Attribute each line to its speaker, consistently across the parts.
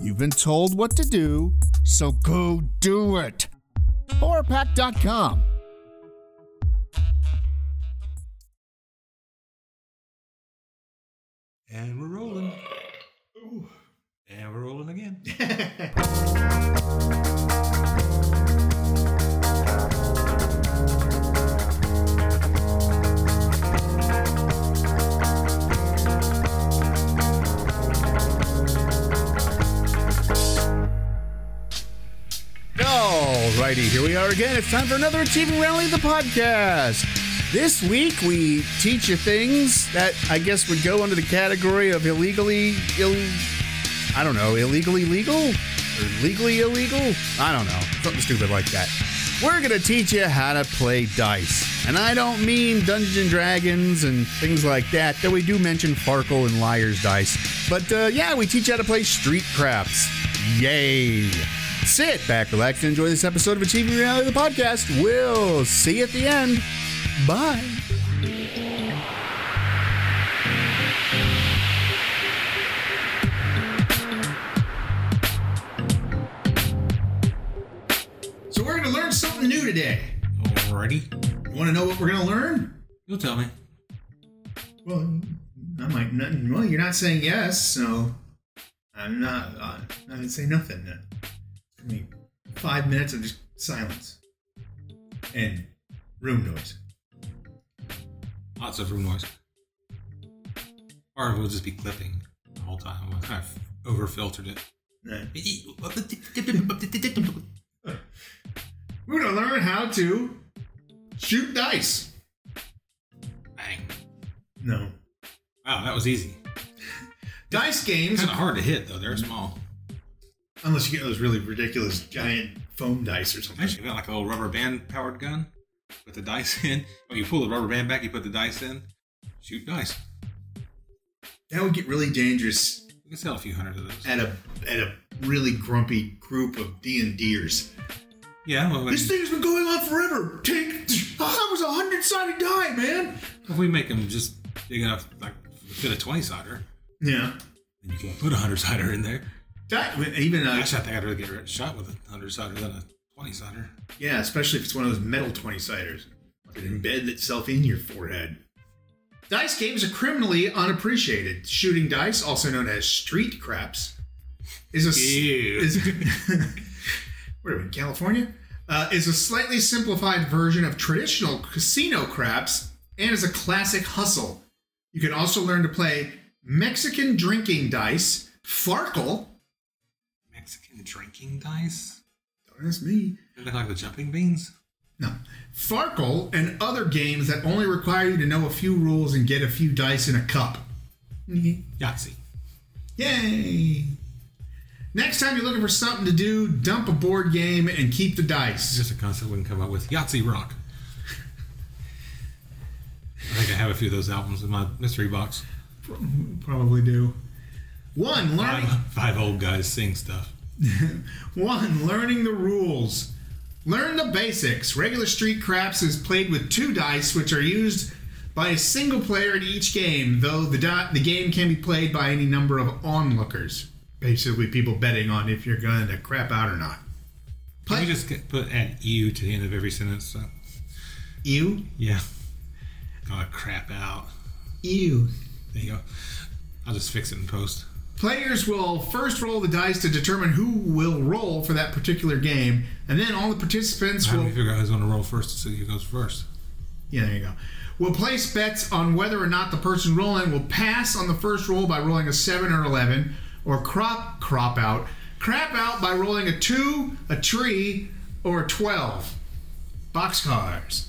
Speaker 1: you've been told what to do, so go do it. Horrorpack.com.
Speaker 2: And we're rolling. Ooh. And we're rolling again.
Speaker 1: are again. It's time for another Achieving Reality, the podcast. This week we teach you things that I guess would go under the category of illegally, Ill, I don't know, illegally legal or legally illegal. I don't know, something stupid like that. We're gonna teach you how to play dice, and I don't mean Dungeons and Dragons and things like that. Though we do mention Farkle and Liar's dice, but uh, yeah, we teach you how to play street craps. Yay! Sit back, relax, and enjoy this episode of Achieving Reality, the podcast. We'll see you at the end. Bye. So we're going to learn something new today.
Speaker 2: Alrighty.
Speaker 1: You want to know what we're going to learn?
Speaker 2: You'll tell me.
Speaker 1: Well, I might not. Well, you're not saying yes, so I'm not. Uh, I didn't say nothing. Then. I mean, five minutes of just silence and room noise.
Speaker 2: Lots of room noise. Or we'll just be clipping the whole time. We'll kind of over filtered it.
Speaker 1: Right. We're gonna learn how to shoot dice.
Speaker 2: Bang.
Speaker 1: No,
Speaker 2: Wow, that was easy.
Speaker 1: dice games.
Speaker 2: Kind of hard to hit, though. They're small.
Speaker 1: Unless you get those really ridiculous giant foam dice or something.
Speaker 2: Actually, got like a little rubber band powered gun. Put the dice in. When you pull the rubber band back, you put the dice in. Shoot dice.
Speaker 1: That would get really dangerous
Speaker 2: We can sell a few hundred of those.
Speaker 1: at a at a really grumpy group of D and Ders.
Speaker 2: Yeah, well,
Speaker 1: This thing's been going on forever. Take oh, that was a hundred sided die, man.
Speaker 2: if we make them just big enough, like fit a 20 sider,
Speaker 1: Yeah.
Speaker 2: then you can put a 100 sider in there.
Speaker 1: That even uh,
Speaker 2: Actually, I think I'd rather get a shot with a 100 sider than a 20 sider.
Speaker 1: yeah, especially if it's one of those metal twenty siders. It embed itself in your forehead. Dice games are criminally unappreciated. Shooting dice, also known as street craps, is a
Speaker 2: Ew.
Speaker 1: is what are we in California? Uh, is a slightly simplified version of traditional casino craps and is a classic hustle. You can also learn to play Mexican drinking dice, Farkle.
Speaker 2: Mexican drinking dice?
Speaker 1: Don't ask me.
Speaker 2: They look like the jumping beans?
Speaker 1: No. Farkle and other games that only require you to know a few rules and get a few dice in a cup.
Speaker 2: Yahtzee.
Speaker 1: Yay! Next time you're looking for something to do, dump a board game and keep the
Speaker 2: It's
Speaker 1: dice.
Speaker 2: just a concept we can come up with. Yahtzee Rock. I think I have a few of those albums in my mystery box.
Speaker 1: Probably do. One, learning.
Speaker 2: Five, five old guys sing stuff.
Speaker 1: One, learning the rules. Learn the basics. Regular street craps is played with two dice, which are used by a single player in each game, though the, di- the game can be played by any number of onlookers. Basically, people betting on if you're going to crap out or not.
Speaker 2: Can
Speaker 1: Play-
Speaker 2: we just get, put add "ew" to the end of every sentence? So,
Speaker 1: Ew.
Speaker 2: yeah. Gonna crap out.
Speaker 1: Ew.
Speaker 2: There you go. I'll just fix it in post.
Speaker 1: Players will first roll the dice to determine who will roll for that particular game, and then all the participants
Speaker 2: How do
Speaker 1: will.
Speaker 2: we figure out who's gonna roll first to see who goes first?
Speaker 1: Yeah, there you go. Will place bets on whether or not the person rolling will pass on the first roll by rolling a 7 or 11, or crop crop out, crap out by rolling a 2, a tree, or a 12. Boxcars.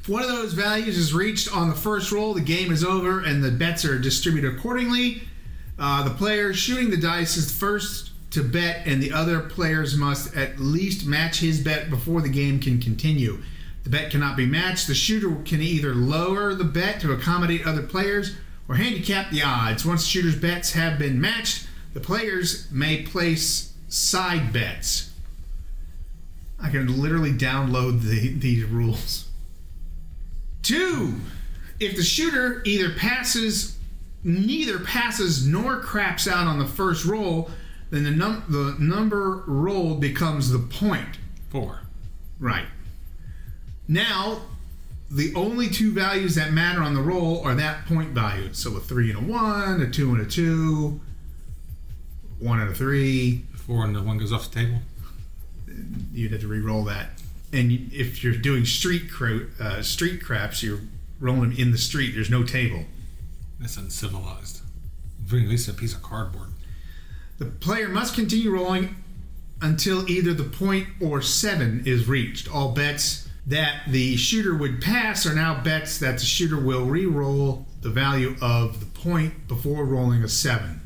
Speaker 1: If one of those values is reached on the first roll, the game is over and the bets are distributed accordingly. Uh, the player shooting the dice is first to bet, and the other players must at least match his bet before the game can continue. The bet cannot be matched. The shooter can either lower the bet to accommodate other players or handicap the odds. Once the shooter's bets have been matched, the players may place side bets. I can literally download the, these rules. Two, if the shooter either passes, neither passes nor craps out on the first roll, then the, num- the number rolled becomes the point.
Speaker 2: Four.
Speaker 1: Right. Now, the only two values that matter on the roll are that point value. So a three and a one, a two and a two, one and a three.
Speaker 2: Four and the one goes off the table.
Speaker 1: You'd have to re-roll that. And if you're doing street uh, street craps, you're rolling them in the street. There's no table.
Speaker 2: That's uncivilized. Bring at least a piece of cardboard.
Speaker 1: The player must continue rolling until either the point or seven is reached. All bets that the shooter would pass are now bets that the shooter will re-roll the value of the point before rolling a seven.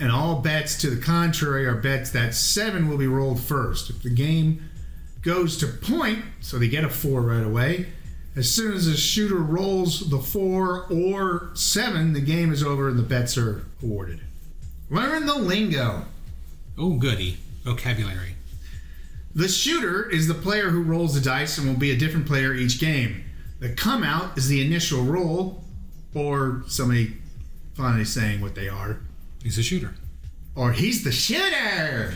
Speaker 1: And all bets to the contrary are bets that seven will be rolled first. If the game goes to point, so they get a four right away, as soon as the shooter rolls the four or seven, the game is over and the bets are awarded. Learn the lingo.
Speaker 2: Oh, goody. Vocabulary.
Speaker 1: The shooter is the player who rolls the dice and will be a different player each game. The come out is the initial roll, or somebody finally saying what they are,
Speaker 2: He's a shooter.
Speaker 1: or he's the shooter.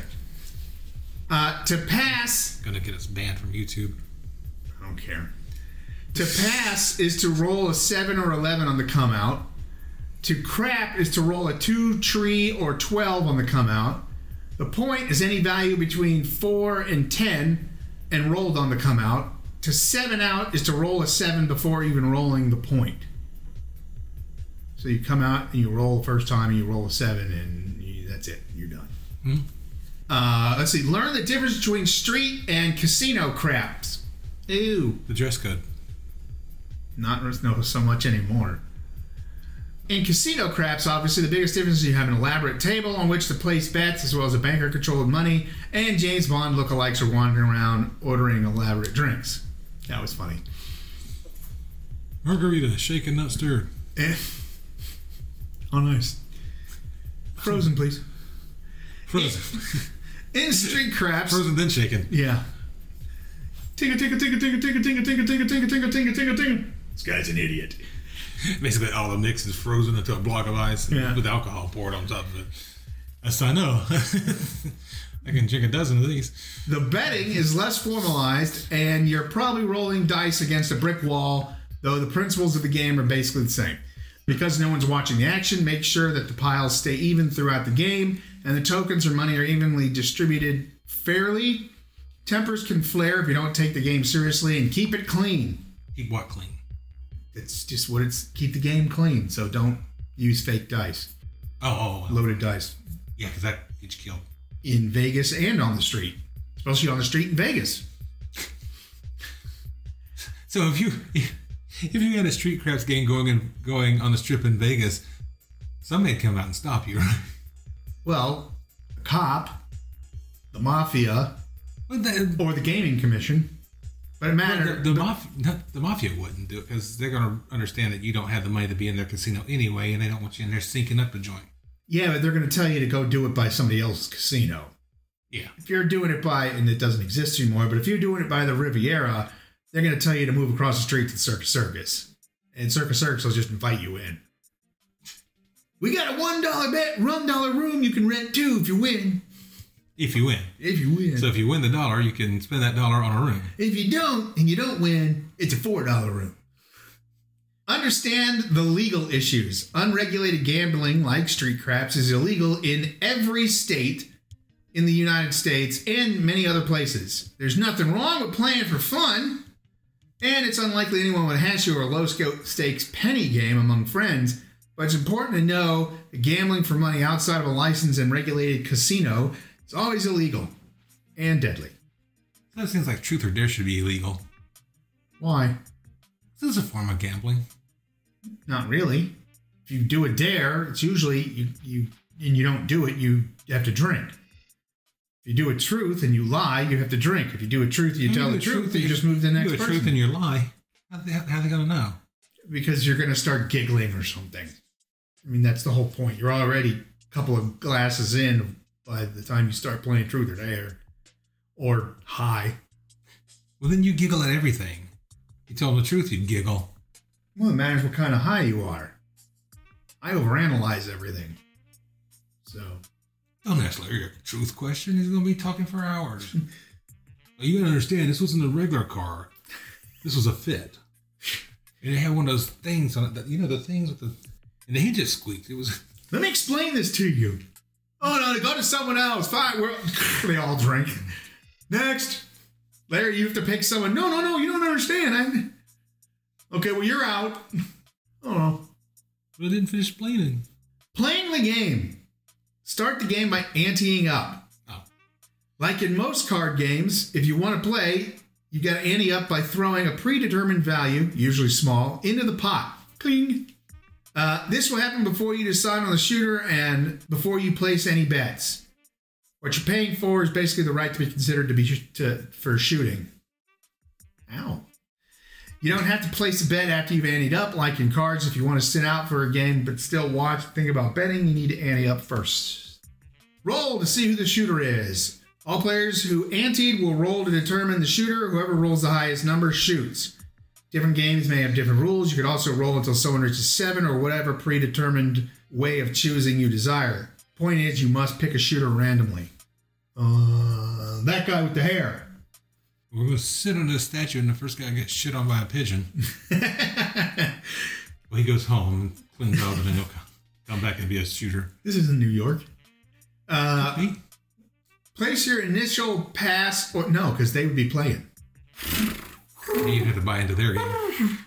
Speaker 1: Uh, to pass,
Speaker 2: Gonna get us banned from YouTube.
Speaker 1: I don't care. To pass is to roll a 7 or 11 on the come out. To crap is to roll a 2, tree, or 12 on the come out. The point is any value between 4 and 10 and rolled on the come out. To 7 out is to roll a 7 before even rolling the point. So you come out and you roll the first time and you roll a 7 and you, that's it. You're done.
Speaker 2: Hmm.
Speaker 1: Uh, let's see. Learn the difference between street and casino craps. Ew
Speaker 2: The dress code.
Speaker 1: Not no so much anymore. In casino craps, obviously the biggest difference is you have an elaborate table on which to place bets, as well as a banker controlled money, and James Bond lookalikes are wandering around ordering elaborate drinks. That was funny.
Speaker 2: Margarita, shaken, not stirred.
Speaker 1: Eh. On ice. Frozen, please.
Speaker 2: Frozen.
Speaker 1: In street craps,
Speaker 2: Frozen, then shaken.
Speaker 1: yeah. Tinga tinga tinga tinga tinga tinga tinga tinga tinga tinga tinga tinga tinga. This guy's an idiot.
Speaker 2: Basically, all the mix is frozen into a block of ice
Speaker 1: Yeah.
Speaker 2: with alcohol poured on top of it. Yes, I know. I can drink a dozen of these.
Speaker 1: The betting is less formalized, and you're probably rolling dice against a brick wall, though the principles of the game are basically the same. Because no one's watching the action, make sure that the piles stay even throughout the game, and the tokens or money are evenly distributed fairly. Tempers can flare if you don't take the game seriously, and keep it clean.
Speaker 2: Keep what clean?
Speaker 1: It's just what it's keep the game clean, so don't use fake dice,
Speaker 2: Oh, oh, oh.
Speaker 1: loaded dice
Speaker 2: yeah, because that gets you killed.
Speaker 1: in Vegas and on the street, especially on the street in Vegas.
Speaker 2: So if you if you had a street craps game going and going on the strip in Vegas, somebody'd come out and stop you, right?
Speaker 1: Well, a cop, the mafia,
Speaker 2: the,
Speaker 1: or the gaming commission. But it
Speaker 2: the,
Speaker 1: matters.
Speaker 2: the, mafia, the mafia wouldn't do it because they're going to understand that you don't have the money to be in their casino anyway, and they don't want you in there sinking up the joint.
Speaker 1: yeah, but they're going to tell you to go do it by somebody else's casino.
Speaker 2: Yeah,
Speaker 1: If you're doing it by, and it doesn't exist anymore, but if you're doing it by the Riviera, they're going to tell you to move across the street to the Circus Circus. And Circus Circus will just invite you in. We got a $1 bet, $1 room you can rent too if you win.
Speaker 2: If you win.
Speaker 1: If you win.
Speaker 2: So if you win the dollar, you can spend that dollar on a room.
Speaker 1: If you don't and you don't win, it's a $4 room. Understand the legal issues. Unregulated gambling, like street craps, is illegal in every state in the United States and many other places. There's nothing wrong with playing for fun, and it's unlikely anyone would hash you a low stakes penny game among friends. But it's important to know that gambling for money outside of a licensed and regulated casino is always illegal and deadly.
Speaker 2: That seems like truth or dare should be illegal.
Speaker 1: Why?
Speaker 2: This is a form of gambling.
Speaker 1: Not really. If you do a dare, it's usually you you and you don't do it, you have to drink. If you do a truth and you lie, you have to drink. If you do a truth and you tell the truth, you just move to the next
Speaker 2: you do a
Speaker 1: person.
Speaker 2: truth and you lie. How they, how they gonna know?
Speaker 1: because you're going to start giggling or something. I mean, that's the whole point. You're already a couple of glasses in by the time you start playing truth or dare or high.
Speaker 2: Well, then you giggle at everything. You tell them the truth, you giggle.
Speaker 1: Well, it matters what kind of high you are. I overanalyze everything. So,
Speaker 2: Don't ask Larry a truth question. He's gonna be talking for hours. You gotta understand, this wasn't a regular car. This was a fit. And it had one of those things on it that you know the things with the and the hinges squeaked. It was
Speaker 1: let me explain this to you. Oh, no, go to someone else. Fine. We're, they all drink. Next. Larry, you have to pick someone. No, no, no, you don't understand. I'm... Okay, well, you're out. Oh.
Speaker 2: it didn't finish playing.
Speaker 1: Playing the game. Start the game by anteing up.
Speaker 2: Oh.
Speaker 1: Like in most card games, if you want to play, you got to ante up by throwing a predetermined value, usually small, into the pot. Cling. Uh, this will happen before you decide on the shooter and before you place any bets. What you're paying for is basically the right to be considered to be sh- to, for shooting. Ow. You don't have to place a bet after you've anteed up, like in cards. If you want to sit out for a game but still watch, think about betting, you need to ante up first. Roll to see who the shooter is. All players who anteed will roll to determine the shooter. Whoever rolls the highest number shoots. Different games may have different rules. You could also roll until someone reaches seven or whatever predetermined way of choosing you desire. Point is, you must pick a shooter randomly. Uh, that guy with the hair.
Speaker 2: We're gonna sit under the statue and the first guy gets shit on by a pigeon. well, he goes home, cleans up, and then he'll come- back and be a shooter.
Speaker 1: This is in New York. Uh, place your initial pass, or no, because they would be playing.
Speaker 2: You have to buy into their game.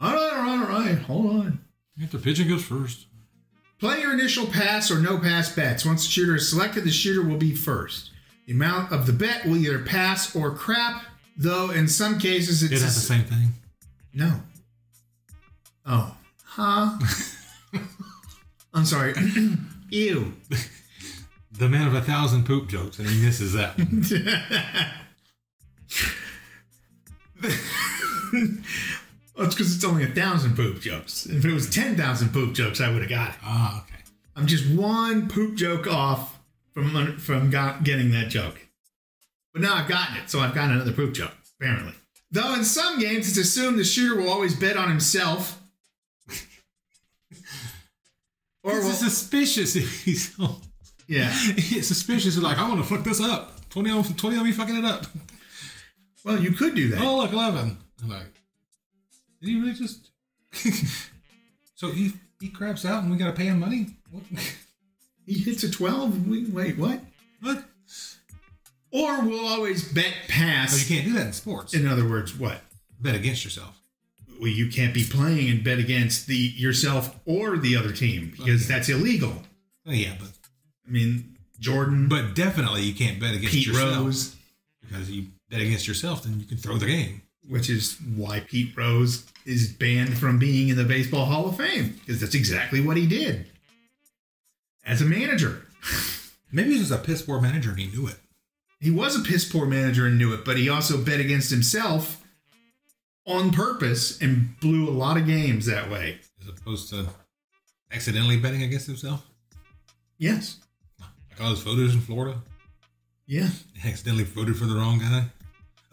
Speaker 1: All right, all right, all right. Hold on.
Speaker 2: If the pigeon goes first.
Speaker 1: Play your initial pass or no pass bets. Once the shooter is selected, the shooter will be first. The amount of the bet will either pass or crap, though in some cases it's
Speaker 2: Is that the same thing?
Speaker 1: no. Oh, huh? I'm sorry. Ew.
Speaker 2: The man of a thousand poop jokes, and he misses that
Speaker 1: it's because it's only a thousand poop jokes. If it was ten thousand poop jokes, I would have got it.
Speaker 2: Ah, okay.
Speaker 1: I'm just one poop joke off from from got, getting that joke. But now I've gotten it, so I've gotten another poop joke, apparently. Though in some games, it's assumed the shooter will always bet on himself. or will,
Speaker 2: suspicious. He's so,
Speaker 1: yeah.
Speaker 2: he's suspicious. Like, I want to fuck this up. 20 on, 20 on me fucking it up.
Speaker 1: Well, you could do that.
Speaker 2: Oh, look, 11. I'm like, did he really just. so he, he craps out and we got to pay him money? What?
Speaker 1: He hits a twelve. We, wait, what?
Speaker 2: what?
Speaker 1: Or we'll always bet
Speaker 2: Oh, you can't do that in sports.
Speaker 1: In other words, what?
Speaker 2: Bet against yourself.
Speaker 1: Well, you can't be playing and bet against the yourself or the other team because
Speaker 2: Okay.
Speaker 1: that's illegal.
Speaker 2: Oh, yeah, but
Speaker 1: I mean, Jordan,
Speaker 2: but definitely you can't bet against
Speaker 1: Pete
Speaker 2: yourself.
Speaker 1: Rose,
Speaker 2: Because you bet against yourself, then you can throw the game.
Speaker 1: which is why Pete Rose is banned from being in the Baseball Hall of Fame because that's exactly what he did as a manager.
Speaker 2: Maybe he was a piss poor manager and he knew it.
Speaker 1: He was a piss poor manager and knew it, but he also bet against himself on purpose and blew a lot of games that way.
Speaker 2: As opposed to accidentally betting against himself.
Speaker 1: Yes.
Speaker 2: Like all those voters in Florida.
Speaker 1: Yeah.
Speaker 2: Accidentally voted for the wrong guy.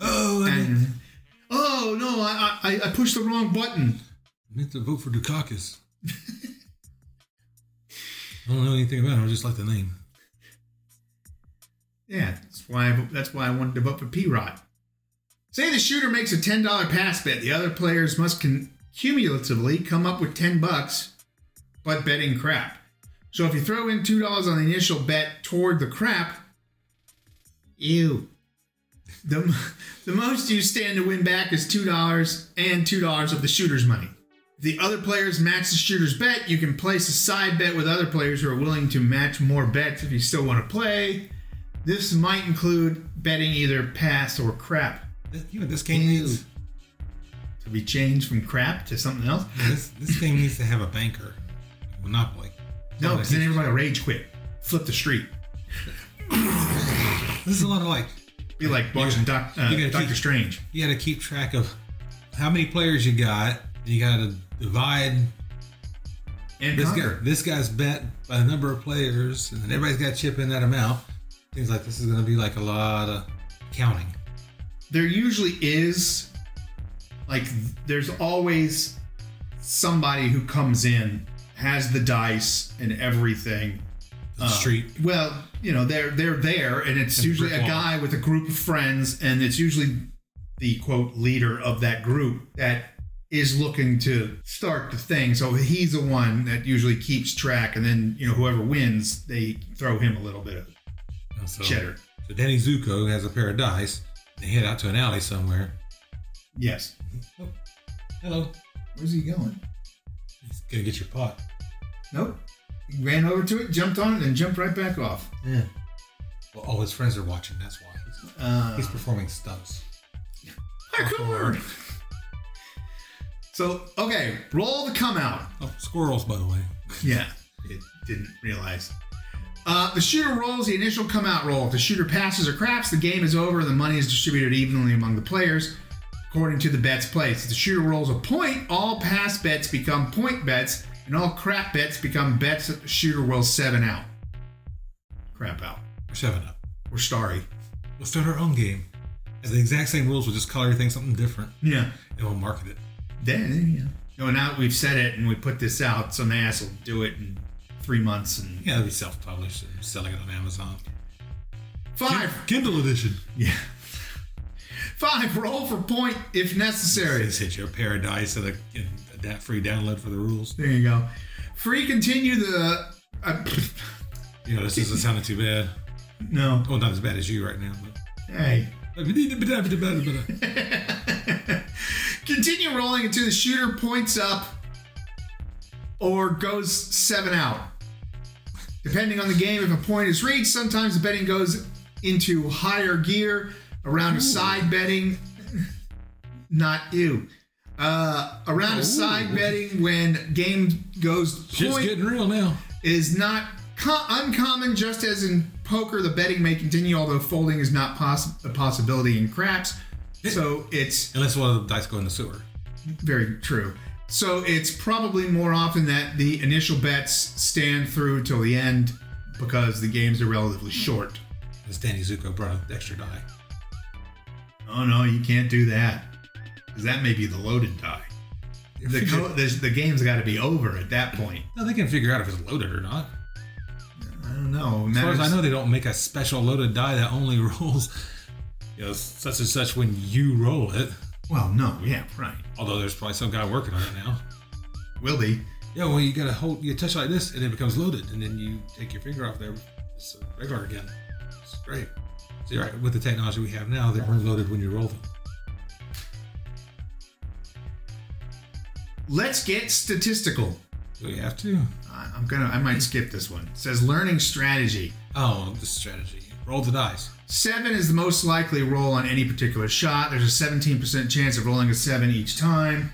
Speaker 2: Oh,
Speaker 1: And oh no, I I, I pushed the wrong button.
Speaker 2: I meant to vote for Dukakis. I don't know anything about him. I just like the name.
Speaker 1: Yeah, that's why I, that's why I wanted to vote for P Rod. Say the shooter makes a ten dollar pass bet. The other players must con- cumulatively come up with ten bucks, but betting crap. So if you throw in two dollars on the initial bet toward the crap, ew. The, the most you stand to win back is two dollars and two dollars of the shooter's money. If the other players match the shooter's bet, you can place a side bet with other players who are willing to match more bets if you still want to play. This might include betting either pass or crap.
Speaker 2: This- You know, this game needs
Speaker 1: To be changed from crap to something else.
Speaker 2: this, this game needs to have a banker. Monopoly.
Speaker 1: No, because then everybody will rage quit, flip the street,
Speaker 2: This is a lot of like
Speaker 1: be like watching Doc, uh,
Speaker 2: you
Speaker 1: Doctor
Speaker 2: keep-
Speaker 1: Strange.
Speaker 2: you got to keep track of how many players you got. You got to divide
Speaker 1: And
Speaker 2: this guy. This guy's bet by the number of players, and then everybody's got to chip in that amount. Things like this is going to be like a lot of counting.
Speaker 1: there usually is like there's always somebody who comes in has the dice and everything
Speaker 2: The
Speaker 1: Uh,
Speaker 2: street.
Speaker 1: well you know they're they're there and it's
Speaker 2: And
Speaker 1: usually a
Speaker 2: wall.
Speaker 1: guy with a group of friends and it's usually the quote leader of that group that is looking to start the thing so he's the one that usually keeps track and then you know whoever wins they throw him a little bit of
Speaker 2: So,
Speaker 1: cheddar
Speaker 2: so Danny Zuko has a pair of dice. They head out to an alley somewhere.
Speaker 1: yes
Speaker 2: Oh, hello.
Speaker 1: where's he going
Speaker 2: He's gonna get your pot.
Speaker 1: Nope. Ran over to it, jumped on it, and jumped right back off.
Speaker 2: Yeah. Well, all his friends are watching. That's why he's,
Speaker 1: Uh,
Speaker 2: he's performing stunts.
Speaker 1: parkour. So, okay, roll the come out.
Speaker 2: Oh, squirrels, by the way.
Speaker 1: Yeah, it didn't realize. Uh, the shooter rolls the initial come out roll. If the shooter passes or craps, the game is over and the money is distributed evenly among the players according to the bets placed. If the shooter rolls a point, all pass bets become point bets, and all crap bets become bets that the shooter will seven out. Crap out.
Speaker 2: We're seven up.
Speaker 1: Or starry.
Speaker 2: We'll start our own game. As the exact same rules. We'll just color everything something different,
Speaker 1: Yeah.
Speaker 2: and we'll market it.
Speaker 1: Then, yeah. No, now that we've said it and we put this out, some ass will do it in three months and
Speaker 2: Yeah, it'll be self-published and selling it on Amazon.
Speaker 1: five.
Speaker 2: Kindle edition.
Speaker 1: Yeah. Five. Roll for point if necessary.
Speaker 2: Just hit your paradise and a, da- free download for the rules.
Speaker 1: There you go. Free. Continue the. Uh,
Speaker 2: You know, this isn't sounding too bad.
Speaker 1: no.
Speaker 2: Well, not as bad as you right now, but.
Speaker 1: Hey. Continue rolling until the shooter points up or goes seven out. Depending on the game, if a point is reached, sometimes the betting goes into higher gear around a side betting. Not you. Uh, around a side betting when game goes
Speaker 2: Shit's
Speaker 1: point
Speaker 2: getting real now.
Speaker 1: is not co- uncommon, just as in poker, the betting may continue, although folding is not poss- a possibility in craps. So it's
Speaker 2: Unless one of the dice go in the sewer.
Speaker 1: very true. So it's probably more often that the initial bets stand through till the end because the games are relatively short.
Speaker 2: As Danny Zuko brought an extra die.
Speaker 1: Oh no, you can't do that because that may be the loaded die. The, co- the, the game's got to be over at that point.
Speaker 2: No, they can figure out if it's loaded or not.
Speaker 1: I don't know.
Speaker 2: As far as I know, they don't make a special loaded die that only rolls, you know, such and such when you roll it.
Speaker 1: Well, no, yeah, right.
Speaker 2: Although there's probably some guy working on it now.
Speaker 1: Will be.
Speaker 2: Yeah, well, you gotta hold, you touch like this, and it becomes loaded, and then you take your finger off there, it's regular again. It's great. See, right, with the technology we have now, they aren't loaded when you roll them.
Speaker 1: Let's get statistical.
Speaker 2: So you have to.
Speaker 1: I'm gonna. I might skip this one. It says learning strategy.
Speaker 2: Oh, the strategy. Roll the dice.
Speaker 1: Seven is the most likely roll on any particular shot. There's a 17% chance of rolling a seven each time.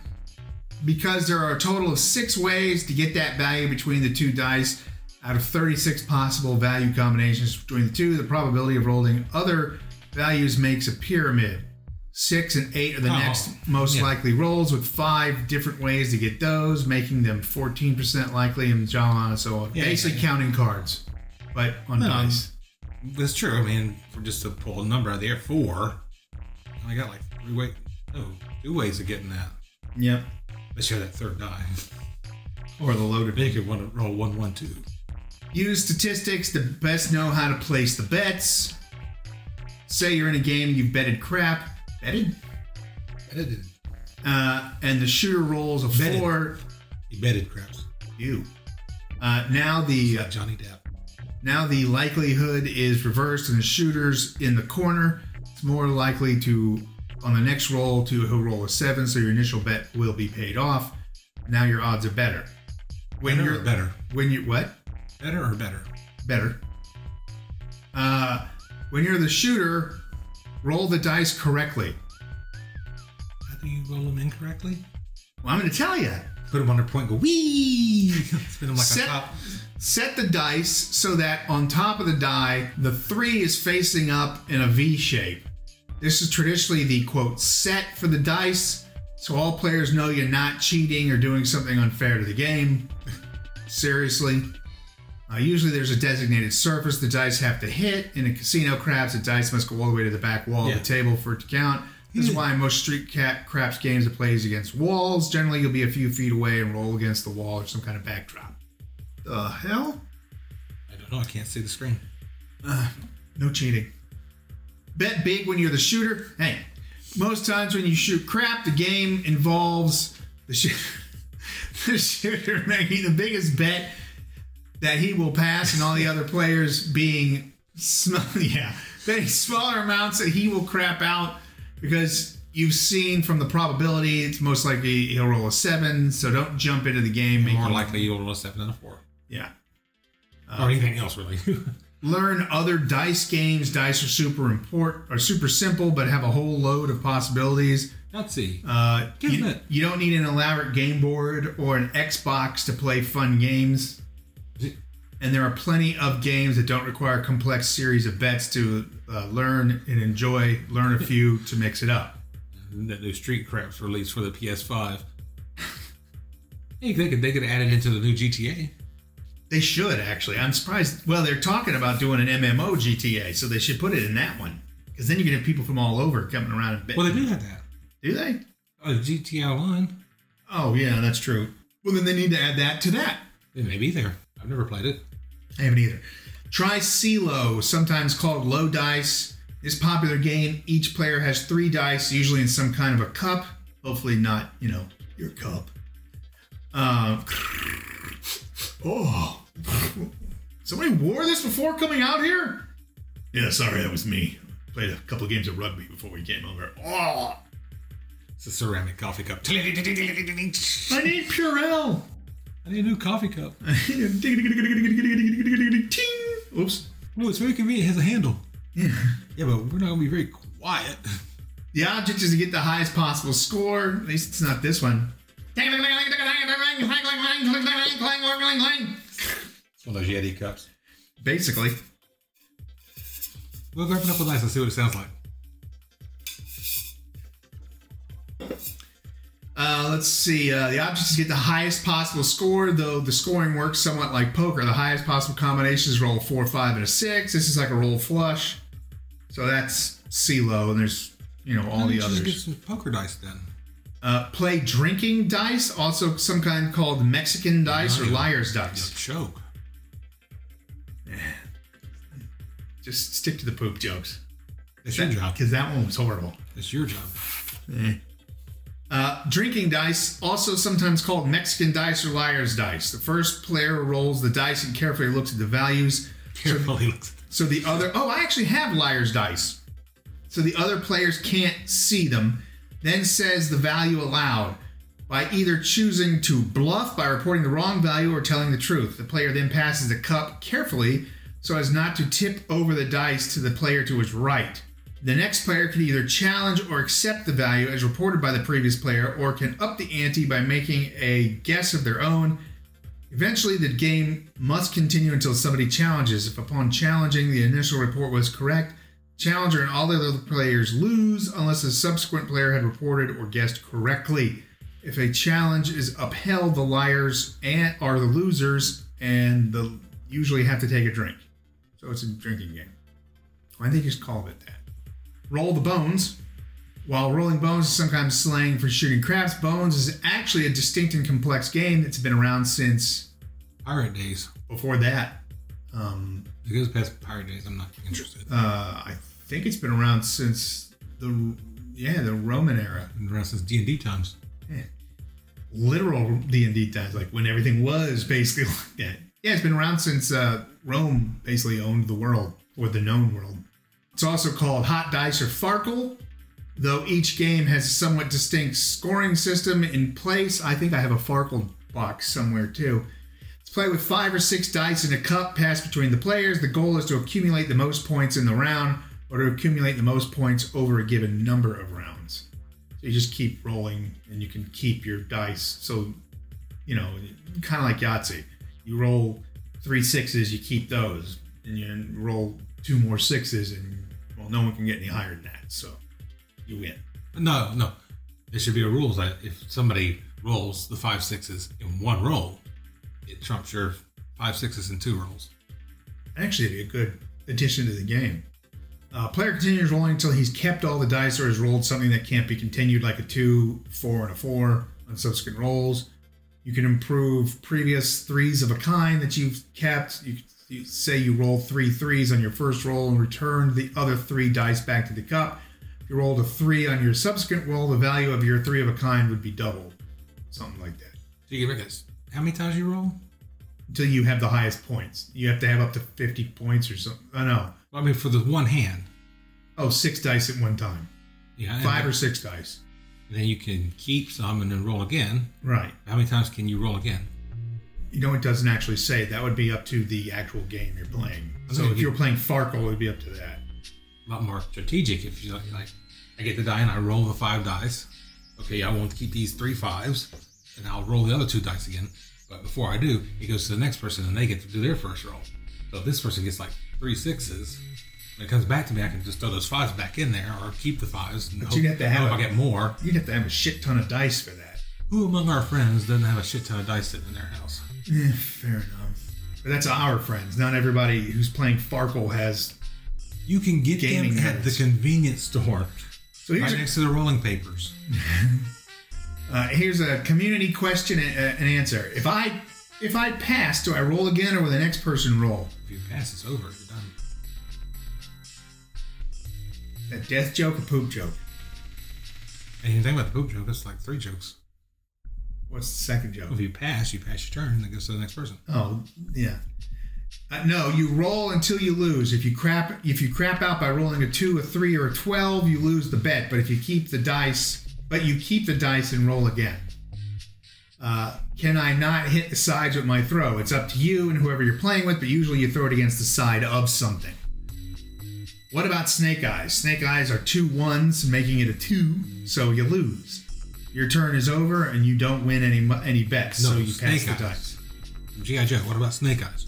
Speaker 1: Because there are a total of six ways to get that value between the two dice, out of 36 possible value combinations between the two, the probability of rolling other values makes a pyramid. Six and eight are the
Speaker 2: Oh,
Speaker 1: next most
Speaker 2: yeah.
Speaker 1: likely rolls, with five different ways to get those, making them 14% likely, and so on and so on.
Speaker 2: Yeah,
Speaker 1: Basically,
Speaker 2: yeah,
Speaker 1: counting cards, but on
Speaker 2: No,
Speaker 1: dice.
Speaker 2: That's true. I mean, for just to pull a number out of the air, four. I got like three ways, no, oh, two ways of getting that.
Speaker 1: Yep.
Speaker 2: Let's share that third die.
Speaker 1: Or the loaded
Speaker 2: Then you could want to roll one, one, two.
Speaker 1: Use statistics to best know how to place the bets. Say you're in a game, you've betted crap. Betted?
Speaker 2: Betted.
Speaker 1: Uh, and the shooter rolls a
Speaker 2: Betted.
Speaker 1: four.
Speaker 2: He betted craps.
Speaker 1: You. Uh, now the
Speaker 2: Got Johnny Depp.
Speaker 1: now the likelihood is reversed, and the shooter's in the corner. It's more likely to on the next roll to he'll roll a seven, so your initial bet will be paid off. Now your odds are better. When
Speaker 2: Better
Speaker 1: you're
Speaker 2: better?
Speaker 1: when you what?
Speaker 2: Better or better?
Speaker 1: better. Uh, when you're the shooter, roll the dice correctly.
Speaker 2: How do you roll them incorrectly?
Speaker 1: Well, I'm going to tell you.
Speaker 2: Put them on their point. Go wee. Spin them like
Speaker 1: Set,
Speaker 2: a top.
Speaker 1: set the dice so that on top of the die, the three is facing up in a V shape. This is traditionally the quote set for the dice, so all players know you're not cheating or doing something unfair to the game. Seriously. Uh, usually there's a designated surface the dice have to hit. In a casino craps, the dice must go all the way to the back wall
Speaker 2: Yeah.
Speaker 1: of the table for it to count. This is why most street cat craps games it plays against walls. Generally, you'll be a few feet away and roll against the wall or some kind of backdrop. The hell?
Speaker 2: I don't know. I can't see the screen.
Speaker 1: No cheating. Bet big when you're the shooter. Hey, most times when you shoot crap, the game involves the, sh- the shooter making the biggest bet that he will pass, and all the other players being sm- yeah smaller amounts that he will crap out because you've seen from the probability it's most likely he'll roll a seven. So don't jump into the game.
Speaker 2: More likely you'll roll a seven and a four.
Speaker 1: yeah.
Speaker 2: or anything else, really.
Speaker 1: learn other dice games. Dice are super important, are super simple, but have a whole load of possibilities.
Speaker 2: Let's see.
Speaker 1: Uh, you,
Speaker 2: it?
Speaker 1: you don't need an elaborate game board or an Xbox to play fun games. And there are plenty of games that don't require a complex series of bets to uh, learn and enjoy. Learn a few to mix it up.
Speaker 2: that new Street Craps release for the PS5. Hey, they could they could add it into the new GTA.
Speaker 1: They should actually. I'm surprised. Well, they're talking about doing an MMO GTA, so they should put it in that one. Because then you can have people from all over coming around and bet.
Speaker 2: Well, they do have that.
Speaker 1: do they?
Speaker 2: Oh, GTA Online.
Speaker 1: Oh yeah, that's true. Well, then they need to add that to that.
Speaker 2: It may be there. I've never played it.
Speaker 1: I haven't either. Try CeeLo, sometimes called low dice. This popular game, each player has three dice, usually in some kind of a cup. Hopefully, not, you know, your cup. Uh, oh. Somebody wore this before coming out here? Yeah, sorry, that was me. Played a couple of games of rugby before we came over. Oh,
Speaker 2: It's a ceramic coffee cup. I
Speaker 1: I need Purell.
Speaker 2: Need a new coffee cup.
Speaker 1: Ting. Oops.
Speaker 2: Oh, it's very convenient. It has a handle.
Speaker 1: Yeah.
Speaker 2: Yeah, but we're not going to be very quiet.
Speaker 1: The object is to get the highest possible score. At least it's not this one.
Speaker 2: It's one of those Yeti cups.
Speaker 1: Basically.
Speaker 2: We'll grab it up with ice and see what it sounds like.
Speaker 1: Uh, let's see. Uh, the object is to get the highest possible score, though the scoring works somewhat like poker. The highest possible combination is roll a four, five, and a six. This is like a royal flush. So that's CeeLo, and there's you know all the
Speaker 2: you just get some poker dice then.
Speaker 1: Uh, play drinking dice, also some kind called Mexican dice or liar's dice.
Speaker 2: choke.
Speaker 1: Just stick to the poop jokes.
Speaker 2: It's your job.
Speaker 1: Because that one was horrible.
Speaker 2: It's your job.
Speaker 1: Uh, drinking dice, also sometimes called Mexican dice or liar's dice. The first player rolls the dice and carefully looks at the values.
Speaker 2: Carefully looks.
Speaker 1: So the other, oh, I actually have liar's dice. So the other players can't see them. Then says the value aloud by either choosing to bluff by reporting the wrong value or telling the truth. The player then passes the cup carefully so as not to tip over the dice to the player to his right. The next player can either challenge or accept the value as reported by the previous player or can up the ante by making a guess of their own. Eventually, the game must continue until somebody challenges. If upon challenging the initial report was correct, challenger and all the other players lose unless a subsequent player had reported or guessed correctly. If a challenge is upheld, the liars and are the losers and the usually have to take a drink. So it's a drinking game. I think just call it that. Roll the bones. While rolling bones is sometimes slang for shooting craps, bones is actually a distinct and complex game that's been around since
Speaker 2: Pirate days.
Speaker 1: before that. Um,
Speaker 2: it goes past pirate days, I'm not interested.
Speaker 1: uh, I think it's been around since the yeah the Roman era,
Speaker 2: Been around since D and D times. Yeah.
Speaker 1: literal D and D times, like when everything was basically like that. Yeah, it's been around since uh, Rome basically owned the world or the known world. It's also called Hot Dice or Farkle, though each game has a somewhat distinct scoring system in place. I think I have a Farkle box somewhere too. It's played with five or six dice in a cup passed between the players. The goal is to accumulate the most points in the round or to accumulate the most points over a given number of rounds. So you just keep rolling, and you can keep your dice. So, you know, kind of like Yahtzee. You roll three sixes, you keep those, and you roll two more sixes, and well, no one can get any higher than that. So you win.
Speaker 2: No, no. There should be a rule that if somebody rolls the five sixes in one roll, it trumps your five sixes in two rolls.
Speaker 1: Actually, it'd be a good addition to the game. Uh, player continues rolling until he's kept all the dice or has rolled something that can't be continued, like a two, four, and a four on subsequent rolls. You can improve previous threes of a kind that you've kept. You, you say you roll three threes on your first roll and return the other three dice back to the cup. If you rolled a three on your subsequent roll, the value of your three of a kind would be doubled. Something like that.
Speaker 2: So you get this. How many times you roll?
Speaker 1: Until you have the highest points. You have to have up to 50 points or something. I know.
Speaker 2: I mean, for the one hand.
Speaker 1: Oh, six dice at one time.
Speaker 2: Yeah.
Speaker 1: Five or six dice.
Speaker 2: Then you can keep some and then roll again.
Speaker 1: Right.
Speaker 2: How many times can you roll again?
Speaker 1: You know, it doesn't actually say. That would be up to the actual game you're playing. So if you're playing Farkle, it would be up to that.
Speaker 2: A lot more strategic if you like. like I get the die and I roll the five dice. Okay, I want to keep these three fives, and I'll roll the other two dice again. But before I do, it goes to the next person and they get to do their first roll. So if this person gets like three sixes, when it comes back to me, I can just throw those fives back in there or keep the fives. And
Speaker 1: But
Speaker 2: hope,
Speaker 1: you'd have to have a-
Speaker 2: I get more.
Speaker 1: You'd have to have a shit ton of dice for that.
Speaker 2: Who among our friends doesn't have a shit ton of dice sitting in their house?
Speaker 1: Eh, fair enough. But that's our friends. Not everybody who's playing Farkle has.
Speaker 2: You can get
Speaker 1: Gaming
Speaker 2: them at the convenience store,
Speaker 1: So here's
Speaker 2: right next to the rolling papers.
Speaker 1: uh, here's a community question and, uh, and answer. If I if I pass, do I roll again or will the next person roll?
Speaker 2: If you pass, it's over. You're done.
Speaker 1: A death joke, a poop joke.
Speaker 2: And you think about the poop joke, that's like three jokes.
Speaker 1: What's the second joke?
Speaker 2: If you pass, you pass your turn, and it goes to the next person.
Speaker 1: Oh, yeah. Uh, no, you roll until you lose. If you crap, if you crap out by rolling a two, a three, or a twelve, you lose the bet. But if you keep the dice, but you keep the dice and roll again. Uh, can I not hit the sides with my throw? It's up to you and whoever you're playing with, but usually you throw it against the side of something. What about snake eyes? Snake eyes are two ones, making it a two, so you lose. Your turn is over, and you don't win any any bets,
Speaker 2: No,
Speaker 1: so you pass the dice
Speaker 2: G.I. Joe, what about Snake Eyes?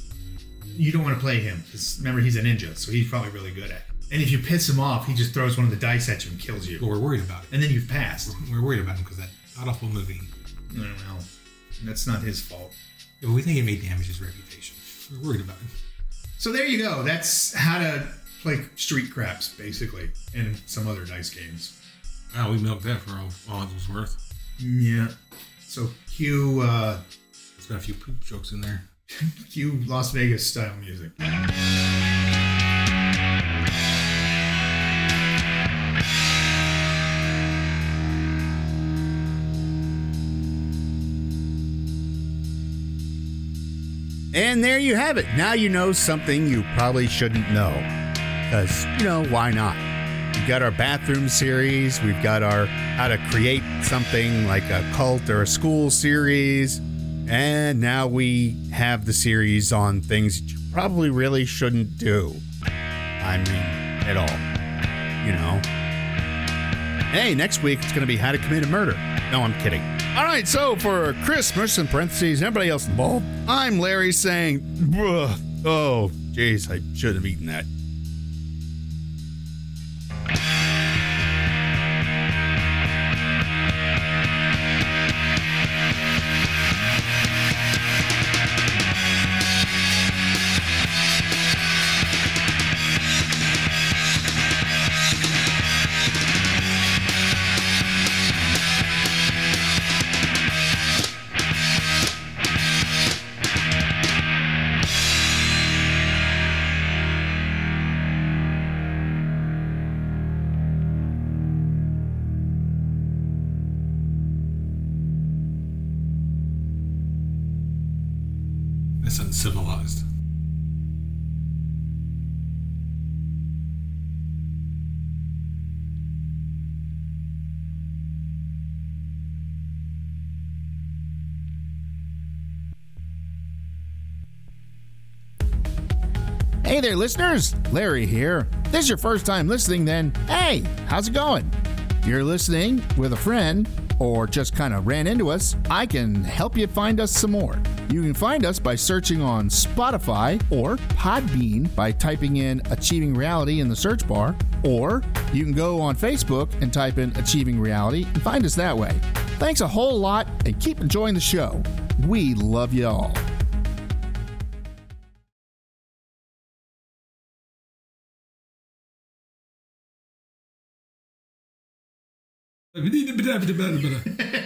Speaker 1: you don't want to play him remember he's a ninja, so he's probably really good at it. And if you piss him off, he just throws one of the dice at you and kills you.
Speaker 2: Well, we're worried about it.
Speaker 1: And then you've passed.
Speaker 2: We're worried about him because that awful movie.
Speaker 1: Well, that's not his fault.
Speaker 2: Yeah, but we think it may damage his reputation. We're worried about him.
Speaker 1: So there you go. That's how to play street craps, basically, and some other dice games.
Speaker 2: Wow, we milked that for all, all it was worth.
Speaker 1: Yeah. So cue uh,
Speaker 2: It's got a few poop jokes in there.
Speaker 1: cue Las Vegas style music.
Speaker 3: And there you have it. Now you know something you probably shouldn't know. Because, you know, why not? We've got our bathroom series, we've got our how to create something like a cult or a school series, and now we have the series on things you probably really shouldn't do. I mean, at all. You know? Hey, next week it's going to be how to commit a murder. No, I'm kidding. All right, so for Christmas in parentheses everybody else involved, I'm Larry saying, oh, jeez, I should have eaten that.
Speaker 2: That's uncivilized.
Speaker 3: Hey there, listeners. Larry here. If this is your first time listening, then hey, how's it going?
Speaker 1: you're listening with a friend or just kind of ran into us, I can help you find us some more. You can find us by searching on Spotify or Podbean by typing in Achieving Reality in the search bar, or you can go on Facebook and type in Achieving Reality and find us that way. Thanks a whole lot and keep enjoying the show. We love Bir de bir de bir de bir de.